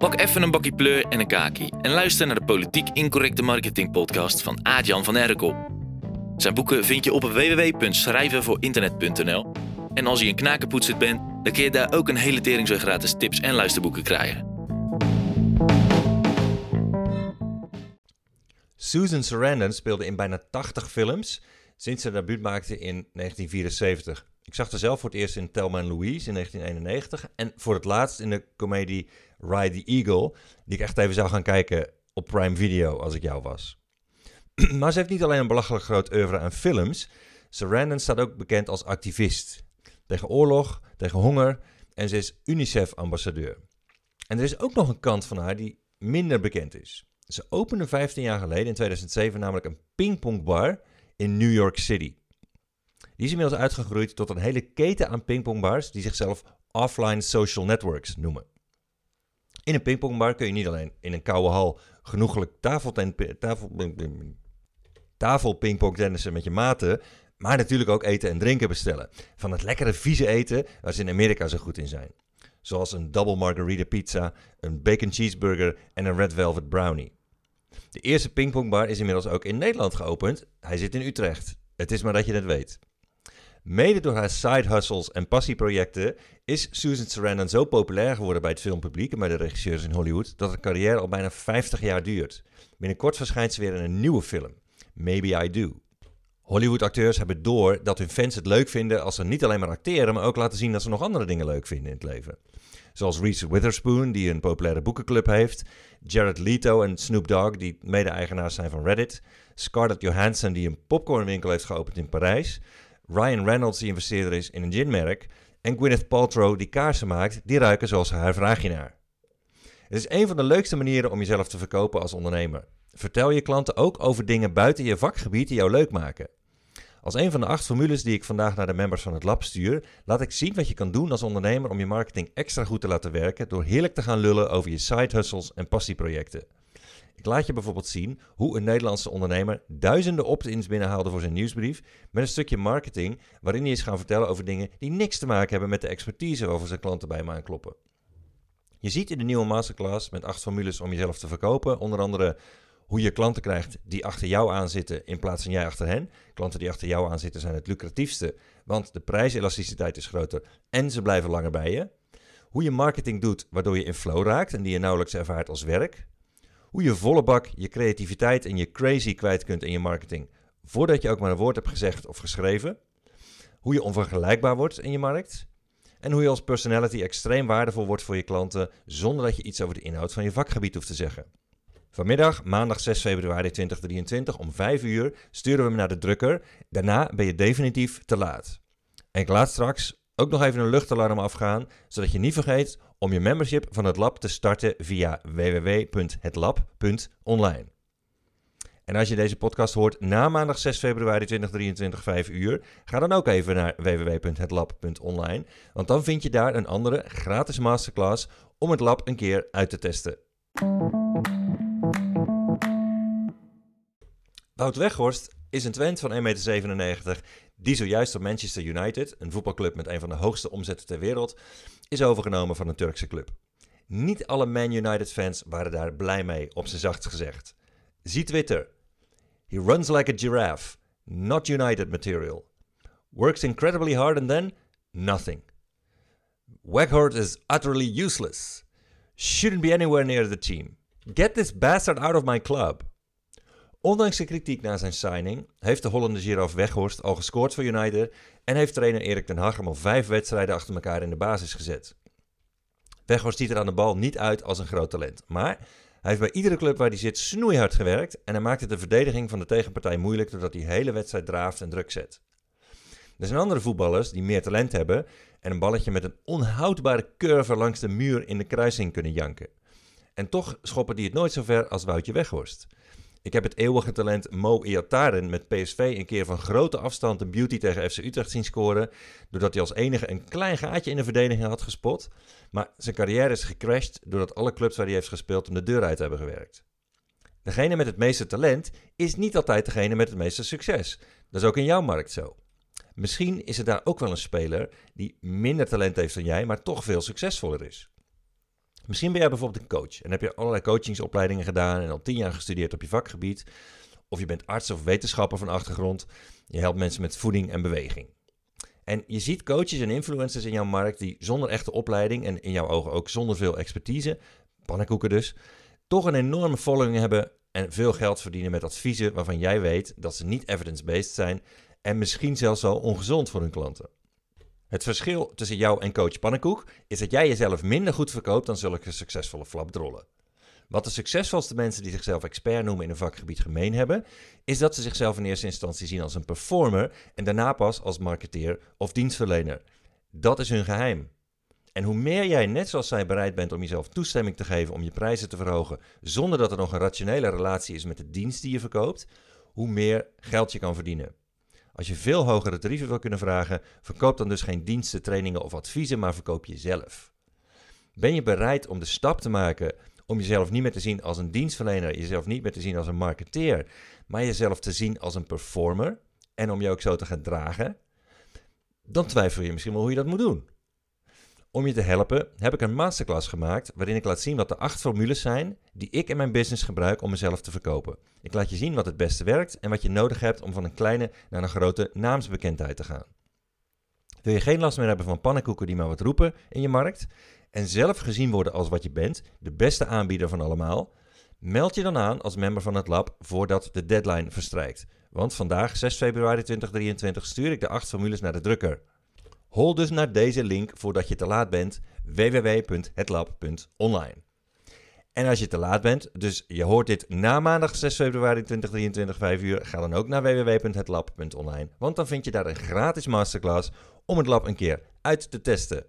Pak even een bakje pleur en een kaki en luister naar de Politiek Incorrecte Marketing podcast van Aad-Jan van Erkel. Zijn boeken vind je op www.schrijvenvoorinternet.nl en als je een knakenpoetser bent, dan kun je daar ook een hele tering gratis tips en luisterboeken krijgen. Susan Sarandon speelde in bijna 80 films sinds ze debuut maakte in 1974. Ik zag haar zelf voor het eerst in Thelma Louise in 1991 en voor het laatst in de comedie Ride the Eagle, die ik echt even zou gaan kijken op Prime Video als ik jou was. maar ze heeft niet alleen een belachelijk groot oeuvre aan films, Sarandon staat ook bekend als activist. Tegen oorlog, tegen honger en ze is UNICEF-ambassadeur. En er is ook nog een kant van haar die minder bekend is. Ze opende 15 jaar geleden, in 2007, namelijk een pingpongbar in New York City. Die is inmiddels uitgegroeid tot een hele keten aan pingpongbars die zichzelf offline social networks noemen. In een pingpongbar kun je niet alleen in een koude hal genoeglijk tafel, tafel pingpongtennissen met je maten, maar natuurlijk ook eten en drinken bestellen. Van het lekkere vieze eten waar ze in Amerika zo goed in zijn. Zoals een double margarita pizza, een bacon cheeseburger en een red velvet brownie. De eerste pingpongbar is inmiddels ook in Nederland geopend. Hij zit in Utrecht. Het is maar dat je het weet. Mede door haar side hustles en passieprojecten is Susan Sarandon zo populair geworden bij het filmpubliek en bij de regisseurs in Hollywood dat haar carrière al bijna 50 jaar duurt. Binnenkort verschijnt ze weer in een nieuwe film, Maybe I Do. Hollywood-acteurs hebben door dat hun fans het leuk vinden als ze niet alleen maar acteren, maar ook laten zien dat ze nog andere dingen leuk vinden in het leven. Zoals Reese Witherspoon, die een populaire boekenclub heeft. Jared Leto en Snoop Dogg, die mede-eigenaars zijn van Reddit. Scarlett Johansson, die een popcornwinkel heeft geopend in Parijs. Ryan Reynolds, die investeerder is in een ginmerk. En Gwyneth Paltrow, die kaarsen maakt, die ruiken zoals haar vraag je naar. Het is een van de leukste manieren om jezelf te verkopen als ondernemer. Vertel je klanten ook over dingen buiten je vakgebied die jou leuk maken. Als een van de acht formules die ik vandaag naar de members van het lab stuur, laat ik zien wat je kan doen als ondernemer om je marketing extra goed te laten werken door heerlijk te gaan lullen over je side hustles en passieprojecten. Ik laat je bijvoorbeeld zien hoe een Nederlandse ondernemer duizenden opt-ins binnenhaalde voor zijn nieuwsbrief met een stukje marketing waarin hij is gaan vertellen over dingen die niks te maken hebben met de expertise waarover zijn klanten bij hem aankloppen. Je ziet in de nieuwe masterclass met acht formules om jezelf te verkopen, onder andere hoe je klanten krijgt die achter jou aanzitten in plaats van jij achter hen. Klanten die achter jou aanzitten zijn het lucratiefste, want de prijselasticiteit is groter en ze blijven langer bij je. Hoe je marketing doet waardoor je in flow raakt en die je nauwelijks ervaart als werk. Hoe je volle bak je creativiteit en je crazy kwijt kunt in je marketing voordat je ook maar een woord hebt gezegd of geschreven. Hoe je onvergelijkbaar wordt in je markt. En hoe je als personality extreem waardevol wordt voor je klanten zonder dat je iets over de inhoud van je vakgebied hoeft te zeggen. Vanmiddag, maandag 6 februari 2023 om 5 uur sturen we hem naar de drukker. Daarna ben je definitief te laat. En ik laat straks ook nog even een luchtalarm afgaan, zodat je niet vergeet om je membership van het lab te starten via www.hetlab.online. En als je deze podcast hoort na maandag 6 februari 2023 5 uur, ga dan ook even naar www.hetlab.online, want dan vind je daar een andere gratis masterclass om het lab een keer uit te testen. Wout Weghorst is een Twent van 1,97 meter die zojuist door Manchester United, een voetbalclub met een van de hoogste omzetten ter wereld, is overgenomen van een Turkse club. Niet alle Man United fans waren daar blij mee, op zijn zachtst gezegd. Zie Twitter. He runs like a giraffe. Not United material. Works incredibly hard and then nothing. Weghorst is utterly useless. Shouldn't be anywhere near the team. Get this bastard out of my club. Ondanks de kritiek na zijn signing heeft de Hollander Giraffe Weghorst al gescoord voor United en heeft trainer Erik ten Hag hem al vijf wedstrijden achter elkaar in de basis gezet. Weghorst ziet er aan de bal niet uit als een groot talent, maar hij heeft bij iedere club waar hij zit snoeihard gewerkt en hij maakt het de verdediging van de tegenpartij moeilijk doordat hij de hele wedstrijd draaft en druk zet. Er zijn andere voetballers die meer talent hebben en een balletje met een onhoudbare curve langs de muur in de kruising kunnen janken. En toch schoppen die het nooit zo ver als Woutje Weghorst. Ik heb het eeuwige talent Mo Iataren met PSV een keer van grote afstand een beauty tegen FC Utrecht zien scoren. Doordat hij als enige een klein gaatje in de verdediging had gespot. Maar zijn carrière is gecrashed doordat alle clubs waar hij heeft gespeeld hem de deur uit hebben gewerkt. Degene met het meeste talent is niet altijd degene met het meeste succes. Dat is ook in jouw markt zo. Misschien is er daar ook wel een speler die minder talent heeft dan jij, maar toch veel succesvoller is. Misschien ben jij bijvoorbeeld een coach en heb je allerlei coachingsopleidingen gedaan en al tien jaar gestudeerd op je vakgebied. Of je bent arts of wetenschapper van achtergrond. Je helpt mensen met voeding en beweging. En je ziet coaches en influencers in jouw markt die zonder echte opleiding en in jouw ogen ook zonder veel expertise, pannenkoeken dus, toch een enorme following hebben en veel geld verdienen met adviezen waarvan jij weet dat ze niet evidence-based zijn en misschien zelfs wel ongezond voor hun klanten. Het verschil tussen jou en coach Pannenkoek is dat jij jezelf minder goed verkoopt dan zulke succesvolle flapdrollen. Wat de succesvolste mensen die zichzelf expert noemen in een vakgebied gemeen hebben, is dat ze zichzelf in eerste instantie zien als een performer en daarna pas als marketeer of dienstverlener. Dat is hun geheim. En hoe meer jij, net zoals zij, bereid bent om jezelf toestemming te geven om je prijzen te verhogen, zonder dat er nog een rationele relatie is met de dienst die je verkoopt, hoe meer geld je kan verdienen. Als je veel hogere tarieven wil kunnen vragen, verkoop dan dus geen diensten, trainingen of adviezen, maar verkoop jezelf. Ben je bereid om de stap te maken om jezelf niet meer te zien als een dienstverlener, jezelf niet meer te zien als een marketeer, maar jezelf te zien als een performer en om je ook zo te gaan dragen, dan twijfel je misschien wel hoe je dat moet doen. Om je te helpen heb ik een masterclass gemaakt waarin ik laat zien wat de acht formules zijn die ik in mijn business gebruik om mezelf te verkopen. Ik laat je zien wat het beste werkt en wat je nodig hebt om van een kleine naar een grote naamsbekendheid te gaan. Wil je geen last meer hebben van pannenkoeken die maar wat roepen in je markt en zelf gezien worden als wat je bent, de beste aanbieder van allemaal? Meld je dan aan als member van het lab voordat de deadline verstrijkt. Want vandaag, 6 februari 2023, stuur ik de acht formules naar de drukker. Hol dus naar deze link voordat je te laat bent: www.hetlab.online. En als je te laat bent, dus je hoort dit na maandag 6 februari 2023, 5 uur, ga dan ook naar www.hetlab.online. Want dan vind je daar een gratis masterclass om het lab een keer uit te testen.